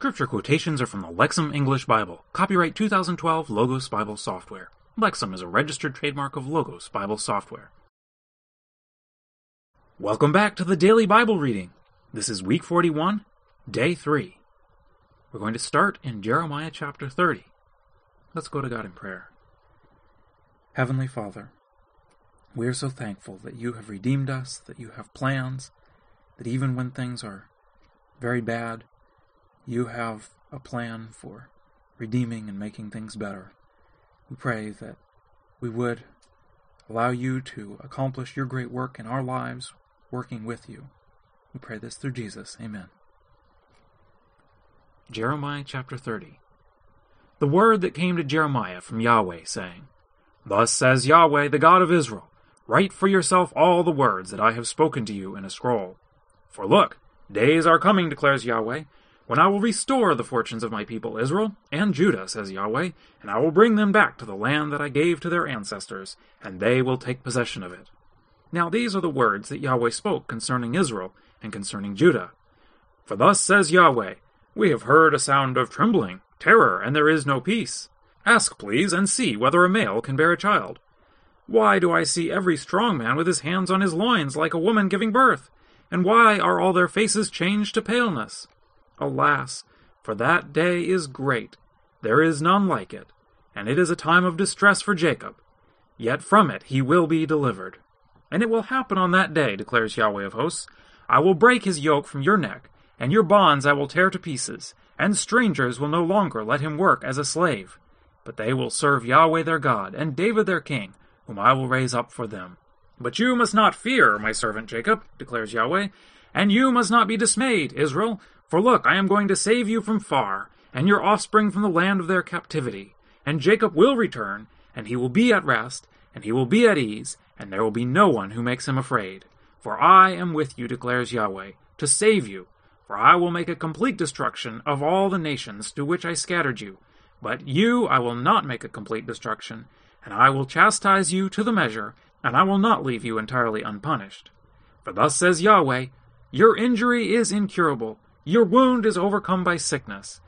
Scripture quotations are from the Lexham English Bible. Copyright 2012 Logos Bible Software. Lexham is a registered trademark of Logos Bible Software. Welcome back to the Daily Bible Reading. This is week 41, day 3. We're going to start in Jeremiah chapter 30. Let's go to God in prayer. Heavenly Father, we are so thankful that you have redeemed us, that you have plans, that even when things are very bad, you have a plan for redeeming and making things better. We pray that we would allow you to accomplish your great work in our lives, working with you. We pray this through Jesus. Amen. Jeremiah chapter 30. The word that came to Jeremiah from Yahweh, saying, Thus says Yahweh, the God of Israel, Write for yourself all the words that I have spoken to you in a scroll. For look, days are coming, declares Yahweh, when I will restore the fortunes of my people Israel and Judah, says Yahweh, and I will bring them back to the land that I gave to their ancestors, and they will take possession of it. Now these are the words that Yahweh spoke concerning Israel and concerning Judah. For thus says Yahweh, We have heard a sound of trembling, terror, and there is no peace. Ask, please, and see whether a male can bear a child. Why do I see every strong man with his hands on his loins like a woman giving birth? And why are all their faces changed to paleness? Alas, for that day is great, there is none like it, and it is a time of distress for Jacob. Yet from it he will be delivered. And it will happen on that day, declares Yahweh of hosts, I will break his yoke from your neck, and your bonds I will tear to pieces, and strangers will no longer let him work as a slave. But they will serve Yahweh their God, and David their king, whom I will raise up for them. But you must not fear, my servant Jacob, declares Yahweh, and you must not be dismayed, Israel, for look, I am going to save you from far, and your offspring from the land of their captivity. And Jacob will return, and he will be at rest, and he will be at ease, and there will be no one who makes him afraid. For I am with you, declares Yahweh, to save you. For I will make a complete destruction of all the nations to which I scattered you. But you I will not make a complete destruction, and I will chastise you to the measure, and I will not leave you entirely unpunished. For thus says Yahweh, Your injury is incurable, your wound is overcome by sickness.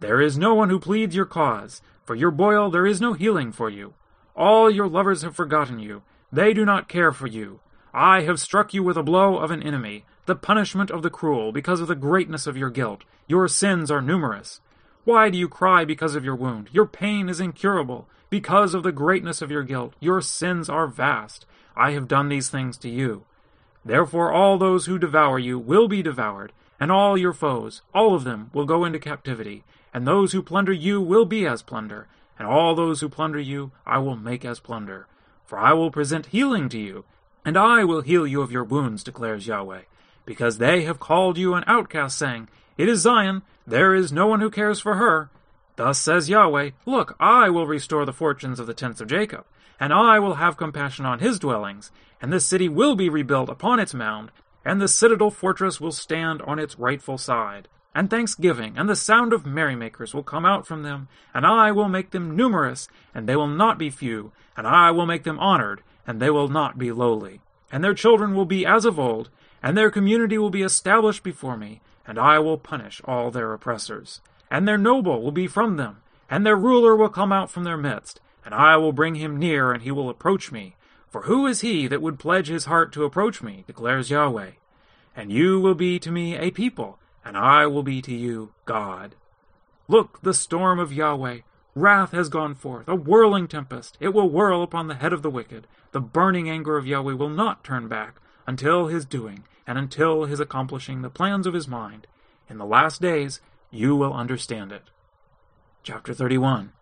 There is no one who pleads your cause. For your boil there is no healing for you. All your lovers have forgotten you. They do not care for you. I have struck you with a blow of an enemy, the punishment of the cruel, because of the greatness of your guilt. Your sins are numerous. Why do you cry because of your wound? Your pain is incurable. Because of the greatness of your guilt, your sins are vast. I have done these things to you. Therefore all those who devour you will be devoured, and all your foes, all of them, will go into captivity, and those who plunder you will be as plunder, and all those who plunder you I will make as plunder. For I will present healing to you, and I will heal you of your wounds, declares Yahweh, because they have called you an outcast, saying, It is Zion, there is no one who cares for her. Thus says Yahweh, Look, I will restore the fortunes of the tents of Jacob, and I will have compassion on his dwellings, and this city will be rebuilt upon its mound, and the citadel fortress will stand on its rightful side. And thanksgiving and the sound of merrymakers will come out from them, and I will make them numerous, and they will not be few, and I will make them honored, and they will not be lowly. And their children will be as of old, and their community will be established before me, and I will punish all their oppressors. And their noble will be from them, and their ruler will come out from their midst, and I will bring him near, and he will approach me, for who is he that would pledge his heart to approach me, declares Yahweh? And you will be to me a people, and I will be to you God. Look, the storm of Yahweh. Wrath has gone forth, a whirling tempest. It will whirl upon the head of the wicked. The burning anger of Yahweh will not turn back until his doing, and until his accomplishing the plans of his mind. In the last days you will understand it. Chapter 31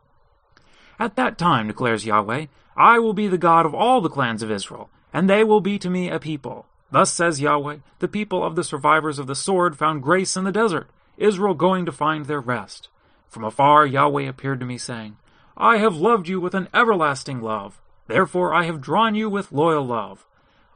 At that time, declares Yahweh, I will be the God of all the clans of Israel, and they will be to me a people. Thus says Yahweh, the people of the survivors of the sword found grace in the desert, Israel going to find their rest. From afar Yahweh appeared to me, saying, I have loved you with an everlasting love. Therefore I have drawn you with loyal love.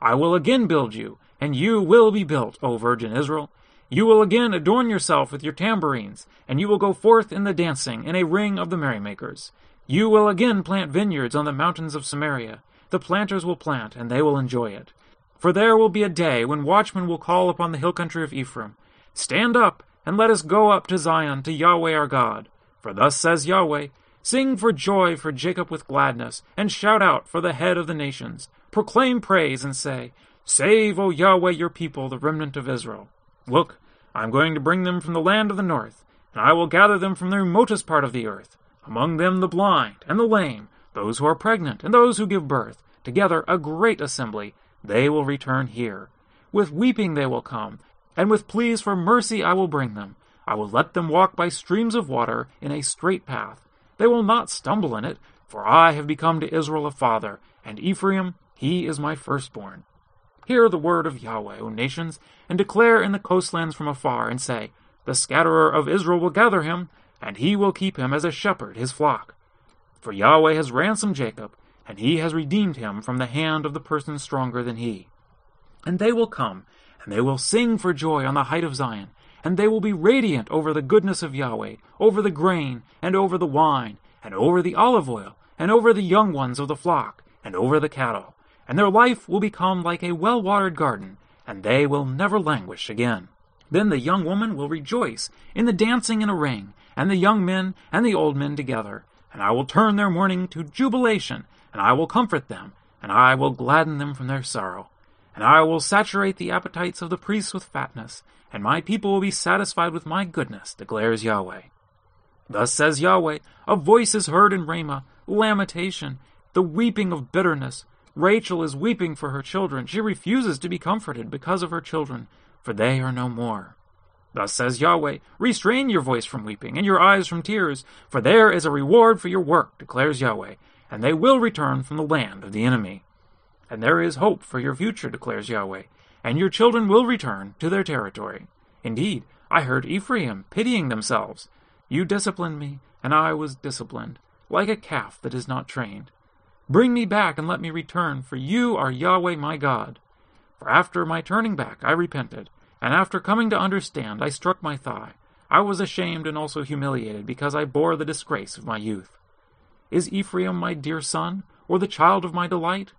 I will again build you, and you will be built, O Virgin Israel. You will again adorn yourself with your tambourines, and you will go forth in the dancing in a ring of the merrymakers. You will again plant vineyards on the mountains of Samaria. The planters will plant, and they will enjoy it. For there will be a day when watchmen will call upon the hill country of Ephraim Stand up, and let us go up to Zion to Yahweh our God. For thus says Yahweh, Sing for joy for Jacob with gladness, and shout out for the head of the nations. Proclaim praise and say, Save, O Yahweh, your people, the remnant of Israel. Look, I am going to bring them from the land of the north, and I will gather them from the remotest part of the earth, among them the blind and the lame, those who are pregnant and those who give birth, together a great assembly. They will return here. With weeping they will come, and with pleas for mercy I will bring them. I will let them walk by streams of water in a straight path. They will not stumble in it, for I have become to Israel a father, and Ephraim, he is my firstborn. Hear the word of Yahweh, O nations, and declare in the coastlands from afar, and say, The scatterer of Israel will gather him, and he will keep him as a shepherd his flock. For Yahweh has ransomed Jacob, and he has redeemed him from the hand of the person stronger than he. And they will come, and they will sing for joy on the height of Zion, and they will be radiant over the goodness of Yahweh, over the grain, and over the wine, and over the olive oil, and over the young ones of the flock, and over the cattle. And their life will become like a well watered garden, and they will never languish again. Then the young woman will rejoice in the dancing in a ring, and the young men and the old men together. And I will turn their mourning to jubilation, and I will comfort them, and I will gladden them from their sorrow. And I will saturate the appetites of the priests with fatness, and my people will be satisfied with my goodness, declares Yahweh. Thus says Yahweh, a voice is heard in Ramah, lamentation, the weeping of bitterness. Rachel is weeping for her children. She refuses to be comforted because of her children, for they are no more. Thus says Yahweh, Restrain your voice from weeping, and your eyes from tears, for there is a reward for your work, declares Yahweh, and they will return from the land of the enemy. And there is hope for your future, declares Yahweh, and your children will return to their territory. Indeed, I heard Ephraim pitying themselves. You disciplined me, and I was disciplined, like a calf that is not trained. Bring me back and let me return, for you are Yahweh my God. For after my turning back I repented, and after coming to understand I struck my thigh. I was ashamed and also humiliated because I bore the disgrace of my youth. Is Ephraim my dear son, or the child of my delight?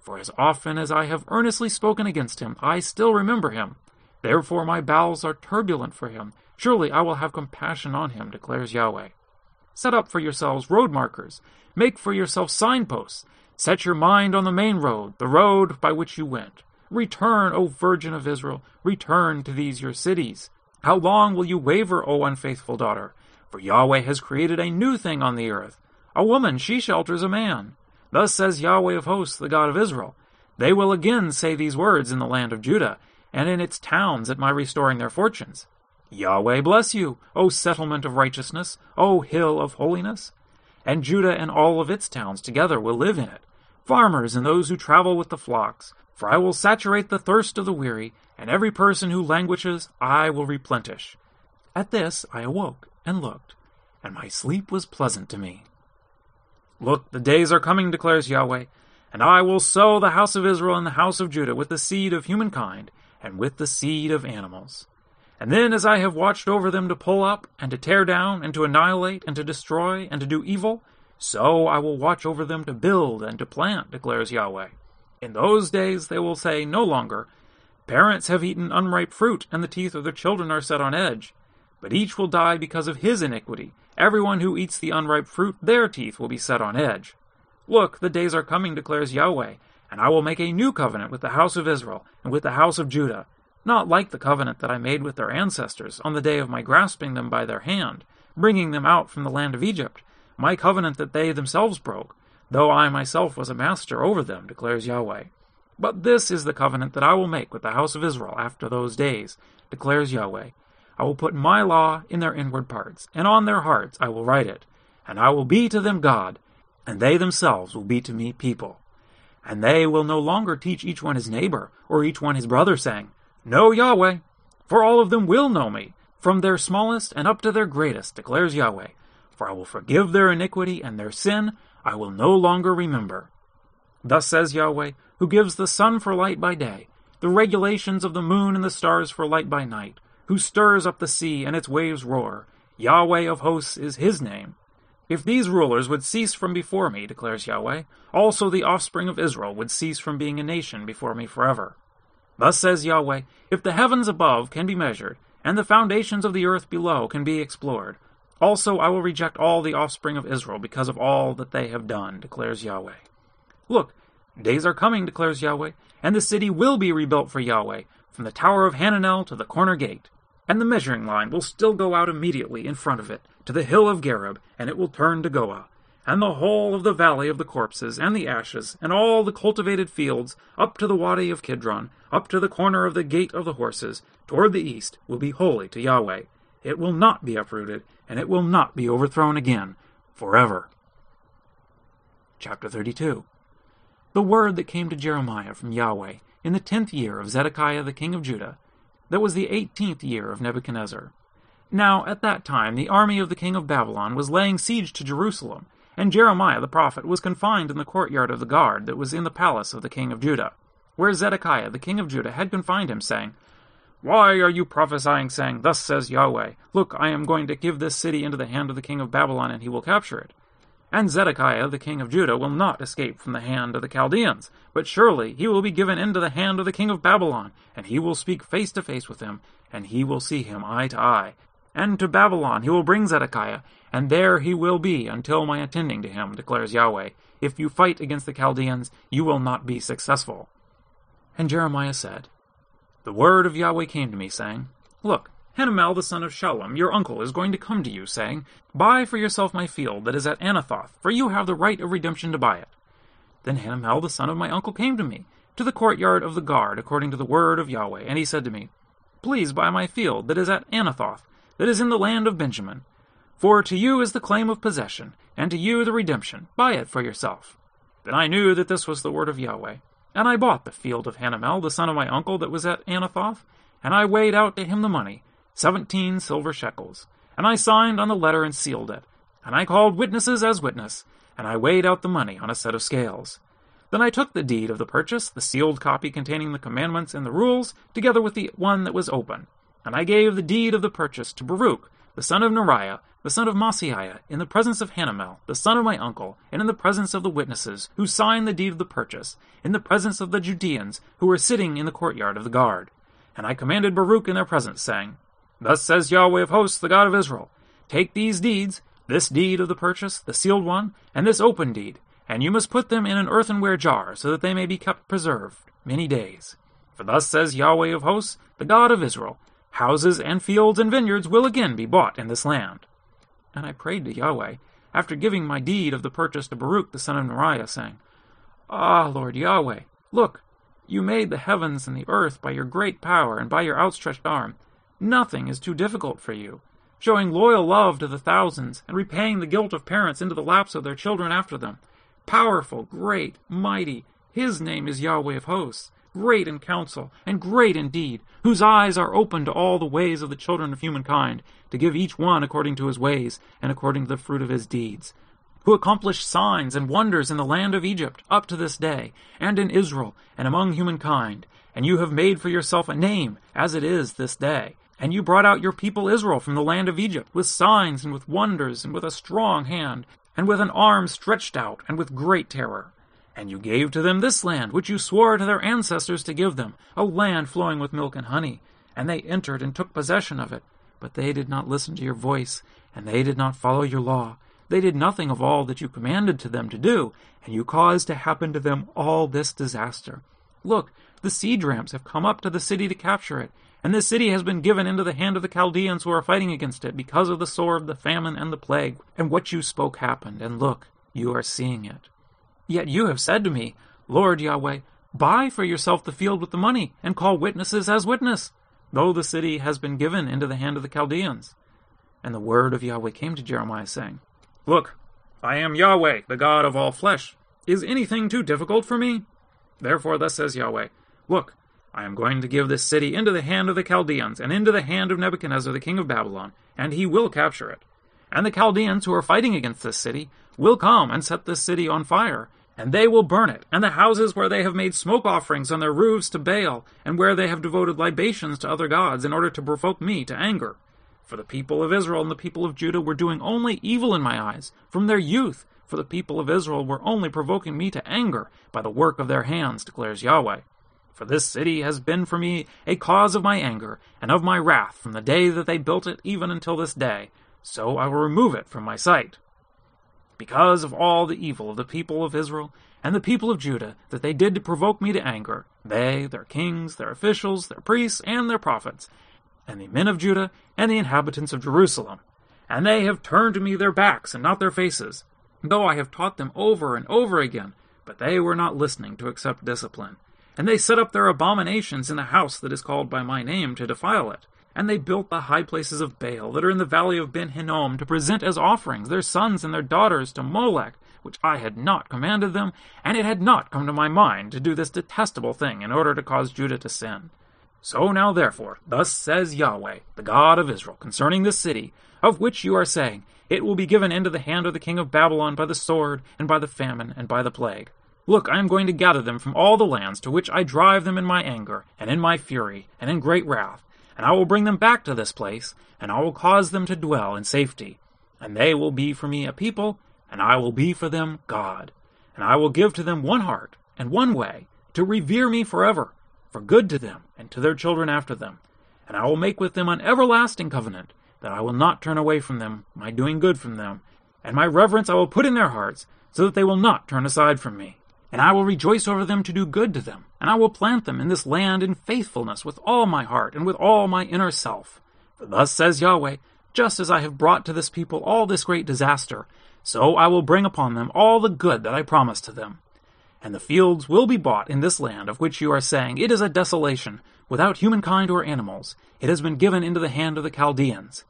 For as often as I have earnestly spoken against him, I still remember him. Therefore my bowels are turbulent for him. Surely I will have compassion on him, declares Yahweh. Set up for yourselves road markers. Make for yourselves signposts. Set your mind on the main road, the road by which you went. Return, O Virgin of Israel, return to these your cities. How long will you waver, O unfaithful daughter? For Yahweh has created a new thing on the earth. A woman, she shelters a man. Thus says Yahweh of hosts, the God of Israel They will again say these words in the land of Judah, and in its towns at my restoring their fortunes. Yahweh bless you, O settlement of righteousness, O hill of holiness. And Judah and all of its towns together will live in it, farmers and those who travel with the flocks. For I will saturate the thirst of the weary, and every person who languishes I will replenish. At this I awoke and looked, and my sleep was pleasant to me. Look, the days are coming, declares Yahweh, and I will sow the house of Israel and the house of Judah with the seed of humankind and with the seed of animals. And then, as I have watched over them to pull up, and to tear down, and to annihilate, and to destroy, and to do evil, so I will watch over them to build and to plant, declares Yahweh. In those days they will say no longer, Parents have eaten unripe fruit, and the teeth of their children are set on edge. But each will die because of his iniquity, Everyone who eats the unripe fruit, their teeth will be set on edge. Look, the days are coming, declares Yahweh, and I will make a new covenant with the house of Israel and with the house of Judah, not like the covenant that I made with their ancestors on the day of my grasping them by their hand, bringing them out from the land of Egypt, my covenant that they themselves broke, though I myself was a master over them, declares Yahweh. But this is the covenant that I will make with the house of Israel after those days, declares Yahweh. I will put my law in their inward parts, and on their hearts I will write it. And I will be to them God, and they themselves will be to me people. And they will no longer teach each one his neighbor, or each one his brother, saying, Know Yahweh, for all of them will know me, from their smallest and up to their greatest, declares Yahweh. For I will forgive their iniquity and their sin I will no longer remember. Thus says Yahweh, who gives the sun for light by day, the regulations of the moon and the stars for light by night, who stirs up the sea and its waves roar. Yahweh of hosts is his name. If these rulers would cease from before me, declares Yahweh, also the offspring of Israel would cease from being a nation before me forever. Thus says Yahweh, if the heavens above can be measured, and the foundations of the earth below can be explored. Also, I will reject all the offspring of Israel because of all that they have done, declares Yahweh. Look, days are coming, declares Yahweh, and the city will be rebuilt for Yahweh, from the tower of Hananel to the corner gate. And the measuring line will still go out immediately in front of it, to the hill of Gareb, and it will turn to Goah, And the whole of the valley of the corpses and the ashes, and all the cultivated fields, up to the wadi of Kidron, up to the corner of the gate of the horses, toward the east, will be holy to Yahweh. It will not be uprooted, and it will not be overthrown again, forever. Chapter 32 The word that came to Jeremiah from Yahweh in the tenth year of Zedekiah the king of Judah, that was the eighteenth year of Nebuchadnezzar. Now at that time the army of the king of Babylon was laying siege to Jerusalem, and Jeremiah the prophet was confined in the courtyard of the guard that was in the palace of the king of Judah, where Zedekiah the king of Judah had confined him, saying, Why are you prophesying, saying, Thus says Yahweh, Look, I am going to give this city into the hand of the king of Babylon, and he will capture it. And Zedekiah the king of Judah will not escape from the hand of the Chaldeans, but surely he will be given into the hand of the king of Babylon, and he will speak face to face with him, and he will see him eye to eye. And to Babylon he will bring Zedekiah, and there he will be until my attending to him, declares Yahweh. If you fight against the Chaldeans, you will not be successful. And Jeremiah said, The word of Yahweh came to me, saying, Look, Hanamel the son of Shallum, your uncle, is going to come to you, saying, Buy for yourself my field that is at Anathoth, for you have the right of redemption to buy it. Then Hanamel the son of my uncle came to me, to the courtyard of the guard, according to the word of Yahweh, and he said to me, Please buy my field that is at Anathoth, that is in the land of Benjamin. For to you is the claim of possession, and to you the redemption. Buy it for yourself. Then I knew that this was the word of Yahweh. And I bought the field of Hanamel, the son of my uncle, that was at Anathoth, and I weighed out to him the money, seventeen silver shekels. And I signed on the letter and sealed it. And I called witnesses as witness, and I weighed out the money on a set of scales. Then I took the deed of the purchase, the sealed copy containing the commandments and the rules, together with the one that was open. And I gave the deed of the purchase to Baruch, the son of Neriah, the son of Maaseiah, in the presence of Hanamel, the son of my uncle, and in the presence of the witnesses, who signed the deed of the purchase, in the presence of the Judeans, who were sitting in the courtyard of the guard. And I commanded Baruch in their presence, saying, Thus says Yahweh of hosts, the God of Israel Take these deeds, this deed of the purchase, the sealed one, and this open deed, and you must put them in an earthenware jar, so that they may be kept preserved many days. For thus says Yahweh of hosts, the God of Israel Houses and fields and vineyards will again be bought in this land. And I prayed to Yahweh, after giving my deed of the purchase to Baruch the son of Neriah, saying, Ah, Lord Yahweh, look, you made the heavens and the earth by your great power and by your outstretched arm. Nothing is too difficult for you, showing loyal love to the thousands, and repaying the guilt of parents into the laps of their children after them. Powerful, great, mighty, his name is Yahweh of hosts, great in counsel, and great in deed, whose eyes are open to all the ways of the children of humankind, to give each one according to his ways, and according to the fruit of his deeds who accomplished signs and wonders in the land of Egypt up to this day, and in Israel, and among humankind. And you have made for yourself a name, as it is this day. And you brought out your people Israel from the land of Egypt, with signs and with wonders, and with a strong hand, and with an arm stretched out, and with great terror. And you gave to them this land, which you swore to their ancestors to give them, a land flowing with milk and honey. And they entered and took possession of it. But they did not listen to your voice, and they did not follow your law. They did nothing of all that you commanded to them to do, and you caused to happen to them all this disaster. Look, the siege ramps have come up to the city to capture it, and this city has been given into the hand of the Chaldeans who are fighting against it because of the sword, the famine, and the plague. And what you spoke happened, and look, you are seeing it. Yet you have said to me, Lord Yahweh, buy for yourself the field with the money, and call witnesses as witness, though the city has been given into the hand of the Chaldeans. And the word of Yahweh came to Jeremiah, saying, Look, I am Yahweh, the God of all flesh. Is anything too difficult for me? Therefore, thus says Yahweh, Look, I am going to give this city into the hand of the Chaldeans, and into the hand of Nebuchadnezzar the king of Babylon, and he will capture it. And the Chaldeans who are fighting against this city will come and set this city on fire, and they will burn it, and the houses where they have made smoke offerings on their roofs to Baal, and where they have devoted libations to other gods in order to provoke me to anger. For the people of Israel and the people of Judah were doing only evil in my eyes from their youth, for the people of Israel were only provoking me to anger by the work of their hands, declares Yahweh. For this city has been for me a cause of my anger and of my wrath from the day that they built it even until this day, so I will remove it from my sight. Because of all the evil of the people of Israel and the people of Judah that they did to provoke me to anger, they, their kings, their officials, their priests, and their prophets, and the men of Judah and the inhabitants of Jerusalem, and they have turned to me their backs and not their faces, though I have taught them over and over again, but they were not listening to accept discipline. And they set up their abominations in the house that is called by my name to defile it. And they built the high places of Baal that are in the valley of Ben Hinnom to present as offerings their sons and their daughters to Molech, which I had not commanded them, and it had not come to my mind to do this detestable thing in order to cause Judah to sin. So now therefore, thus says Yahweh, the God of Israel, concerning this city, of which you are saying, It will be given into the hand of the king of Babylon by the sword, and by the famine, and by the plague. Look, I am going to gather them from all the lands to which I drive them in my anger, and in my fury, and in great wrath, and I will bring them back to this place, and I will cause them to dwell in safety. And they will be for me a people, and I will be for them God. And I will give to them one heart, and one way, to revere me forever, for good to them, and to their children after them. And I will make with them an everlasting covenant, that I will not turn away from them, my doing good from them, and my reverence I will put in their hearts, so that they will not turn aside from me. And I will rejoice over them to do good to them, and I will plant them in this land in faithfulness with all my heart and with all my inner self. For thus says Yahweh, just as I have brought to this people all this great disaster, so I will bring upon them all the good that I promised to them. And the fields will be bought in this land of which you are saying, It is a desolation, without humankind or animals. It has been given into the hand of the Chaldeans.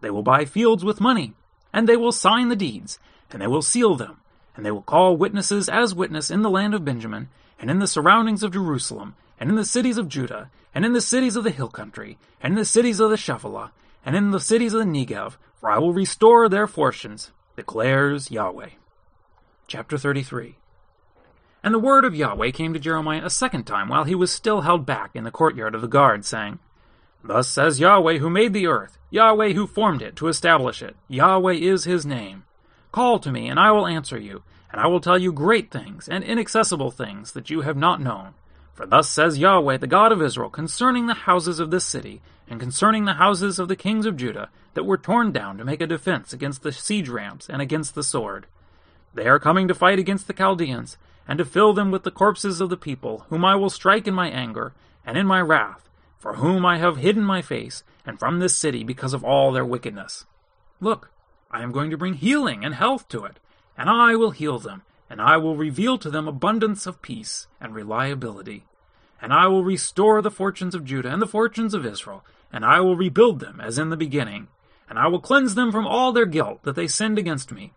They will buy fields with money, and they will sign the deeds, and they will seal them, and they will call witnesses as witness in the land of Benjamin, and in the surroundings of Jerusalem, and in the cities of Judah, and in the cities of the hill country, and in the cities of the Shephelah, and in the cities of the Negev, for I will restore their fortunes, declares Yahweh. Chapter 33 And the word of Yahweh came to Jeremiah a second time while he was still held back in the courtyard of the guard, saying, Thus says Yahweh who made the earth, Yahweh who formed it to establish it, Yahweh is his name. Call to me, and I will answer you, and I will tell you great things and inaccessible things that you have not known. For thus says Yahweh, the God of Israel, concerning the houses of this city, and concerning the houses of the kings of Judah, that were torn down to make a defense against the siege ramps and against the sword. They are coming to fight against the Chaldeans, and to fill them with the corpses of the people, whom I will strike in my anger and in my wrath, for whom I have hidden my face, and from this city because of all their wickedness. Look, I am going to bring healing and health to it, and I will heal them, and I will reveal to them abundance of peace and reliability. And I will restore the fortunes of Judah and the fortunes of Israel, and I will rebuild them as in the beginning. And I will cleanse them from all their guilt that they sinned against me.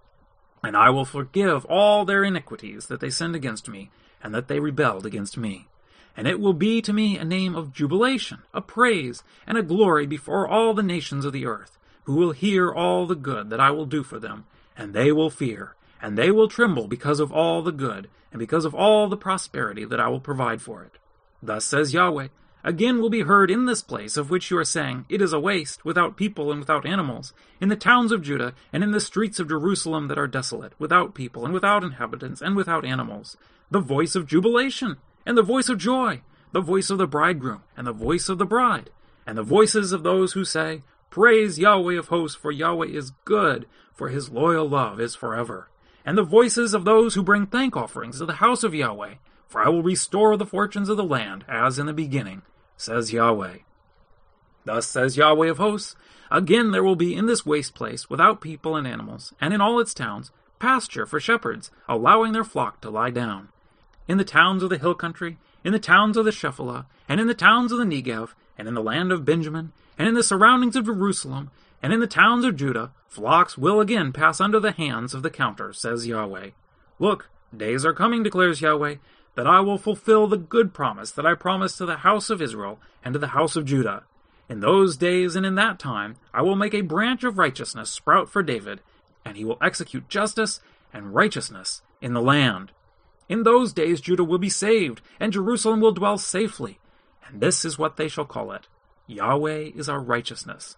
And I will forgive all their iniquities that they sinned against me, and that they rebelled against me. And it will be to me a name of jubilation, a praise, and a glory before all the nations of the earth who will hear all the good that I will do for them, and they will fear, and they will tremble because of all the good, and because of all the prosperity that I will provide for it. Thus says Yahweh, Again will be heard in this place of which you are saying, It is a waste, without people and without animals, in the towns of Judah, and in the streets of Jerusalem that are desolate, without people, and without inhabitants, and without animals, the voice of jubilation, and the voice of joy, the voice of the bridegroom, and the voice of the bride, and the voices of those who say, Praise Yahweh of hosts, for Yahweh is good, for his loyal love is forever. And the voices of those who bring thank offerings to the house of Yahweh, for I will restore the fortunes of the land as in the beginning, says Yahweh. Thus says Yahweh of hosts, again there will be in this waste place, without people and animals, and in all its towns, pasture for shepherds, allowing their flock to lie down. In the towns of the hill country, in the towns of the Shephelah, and in the towns of the Negev, and in the land of Benjamin, and in the surroundings of Jerusalem, and in the towns of Judah, flocks will again pass under the hands of the counter, says Yahweh. Look, days are coming, declares Yahweh, that I will fulfill the good promise that I promised to the house of Israel and to the house of Judah. In those days and in that time, I will make a branch of righteousness sprout for David, and he will execute justice and righteousness in the land. In those days Judah will be saved, and Jerusalem will dwell safely, and this is what they shall call it Yahweh is our righteousness.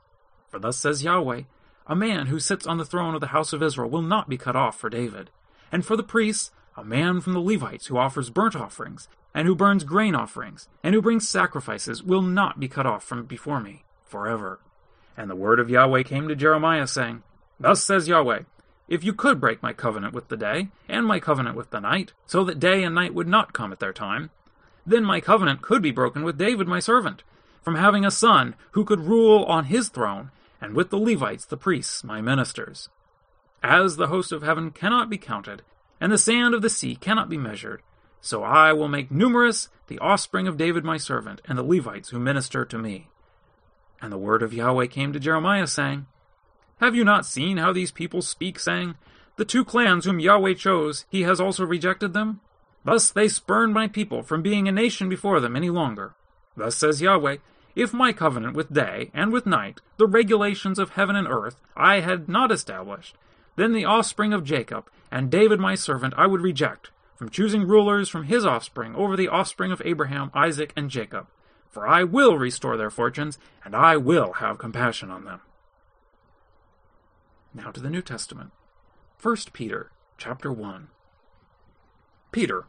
For thus says Yahweh, a man who sits on the throne of the house of Israel will not be cut off for David. And for the priests, a man from the Levites who offers burnt offerings, and who burns grain offerings, and who brings sacrifices, will not be cut off from before me forever. And the word of Yahweh came to Jeremiah, saying, Thus says Yahweh, if you could break my covenant with the day, and my covenant with the night, so that day and night would not come at their time, then my covenant could be broken with David my servant, from having a son who could rule on his throne, and with the Levites the priests my ministers. As the host of heaven cannot be counted, and the sand of the sea cannot be measured, so I will make numerous the offspring of David my servant, and the Levites who minister to me. And the word of Yahweh came to Jeremiah, saying, Have you not seen how these people speak, saying, The two clans whom Yahweh chose, he has also rejected them? Thus they spurn my people from being a nation before them any longer. Thus says Yahweh, If my covenant with day and with night, the regulations of heaven and earth, I had not established, then the offspring of Jacob, and David my servant, I would reject, from choosing rulers from his offspring over the offspring of Abraham, Isaac, and Jacob. For I will restore their fortunes, and I will have compassion on them. Now to the New Testament. 1 Peter chapter 1. Peter,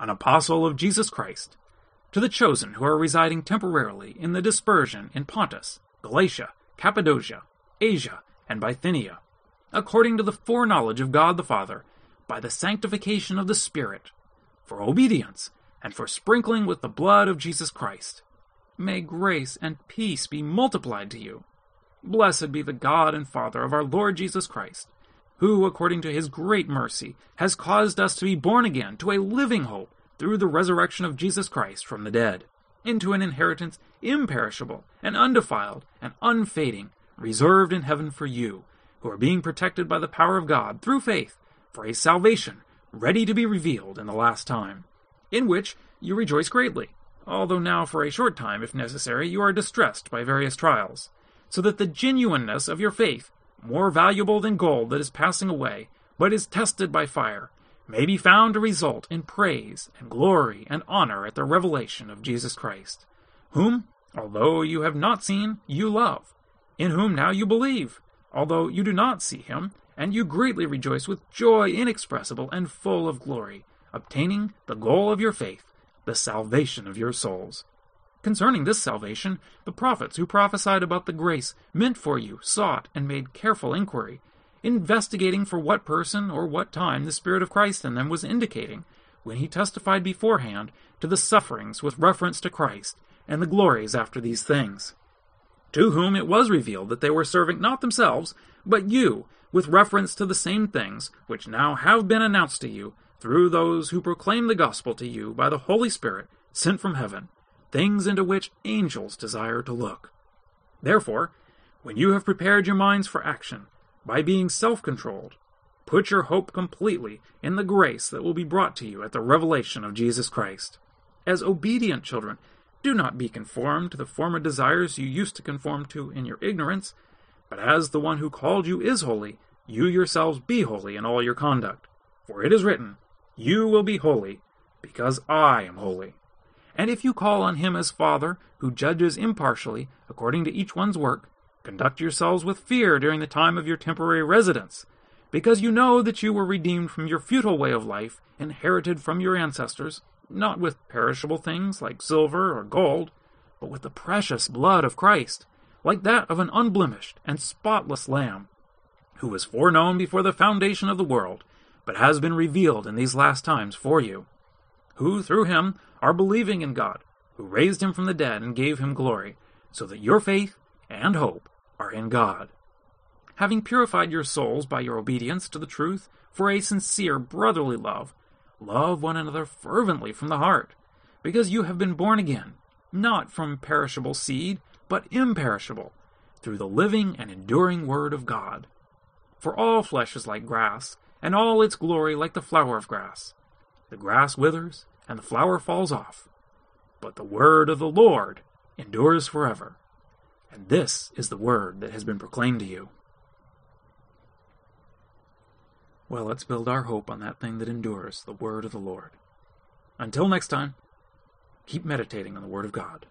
an apostle of Jesus Christ, to the chosen who are residing temporarily in the dispersion in Pontus, Galatia, Cappadocia, Asia, and Bithynia according to the foreknowledge of God the Father, by the sanctification of the Spirit, for obedience, and for sprinkling with the blood of Jesus Christ. May grace and peace be multiplied to you. Blessed be the God and Father of our Lord Jesus Christ, who, according to his great mercy, has caused us to be born again to a living hope through the resurrection of Jesus Christ from the dead, into an inheritance imperishable and undefiled and unfading, reserved in heaven for you who are being protected by the power of God through faith for a salvation ready to be revealed in the last time, in which you rejoice greatly, although now for a short time, if necessary, you are distressed by various trials, so that the genuineness of your faith, more valuable than gold that is passing away, but is tested by fire, may be found to result in praise and glory and honor at the revelation of Jesus Christ, whom, although you have not seen, you love, in whom now you believe although you do not see him, and you greatly rejoice with joy inexpressible and full of glory, obtaining the goal of your faith, the salvation of your souls. Concerning this salvation, the prophets who prophesied about the grace meant for you sought and made careful inquiry, investigating for what person or what time the Spirit of Christ in them was indicating, when he testified beforehand to the sufferings with reference to Christ and the glories after these things to whom it was revealed that they were serving not themselves, but you, with reference to the same things which now have been announced to you through those who proclaim the gospel to you by the Holy Spirit sent from heaven, things into which angels desire to look. Therefore, when you have prepared your minds for action, by being self controlled, put your hope completely in the grace that will be brought to you at the revelation of Jesus Christ. As obedient children, do not be conformed to the former desires you used to conform to in your ignorance, but as the one who called you is holy, you yourselves be holy in all your conduct. For it is written, You will be holy, because I am holy. And if you call on him as Father, who judges impartially, according to each one's work, conduct yourselves with fear during the time of your temporary residence, because you know that you were redeemed from your futile way of life, inherited from your ancestors not with perishable things like silver or gold, but with the precious blood of Christ, like that of an unblemished and spotless Lamb, who was foreknown before the foundation of the world, but has been revealed in these last times for you, who through him are believing in God, who raised him from the dead and gave him glory, so that your faith and hope are in God. Having purified your souls by your obedience to the truth for a sincere brotherly love, Love one another fervently from the heart, because you have been born again, not from perishable seed, but imperishable, through the living and enduring Word of God. For all flesh is like grass, and all its glory like the flower of grass. The grass withers, and the flower falls off. But the word of the Lord endures forever. And this is the word that has been proclaimed to you. Well, let's build our hope on that thing that endures, the Word of the Lord. Until next time, keep meditating on the Word of God.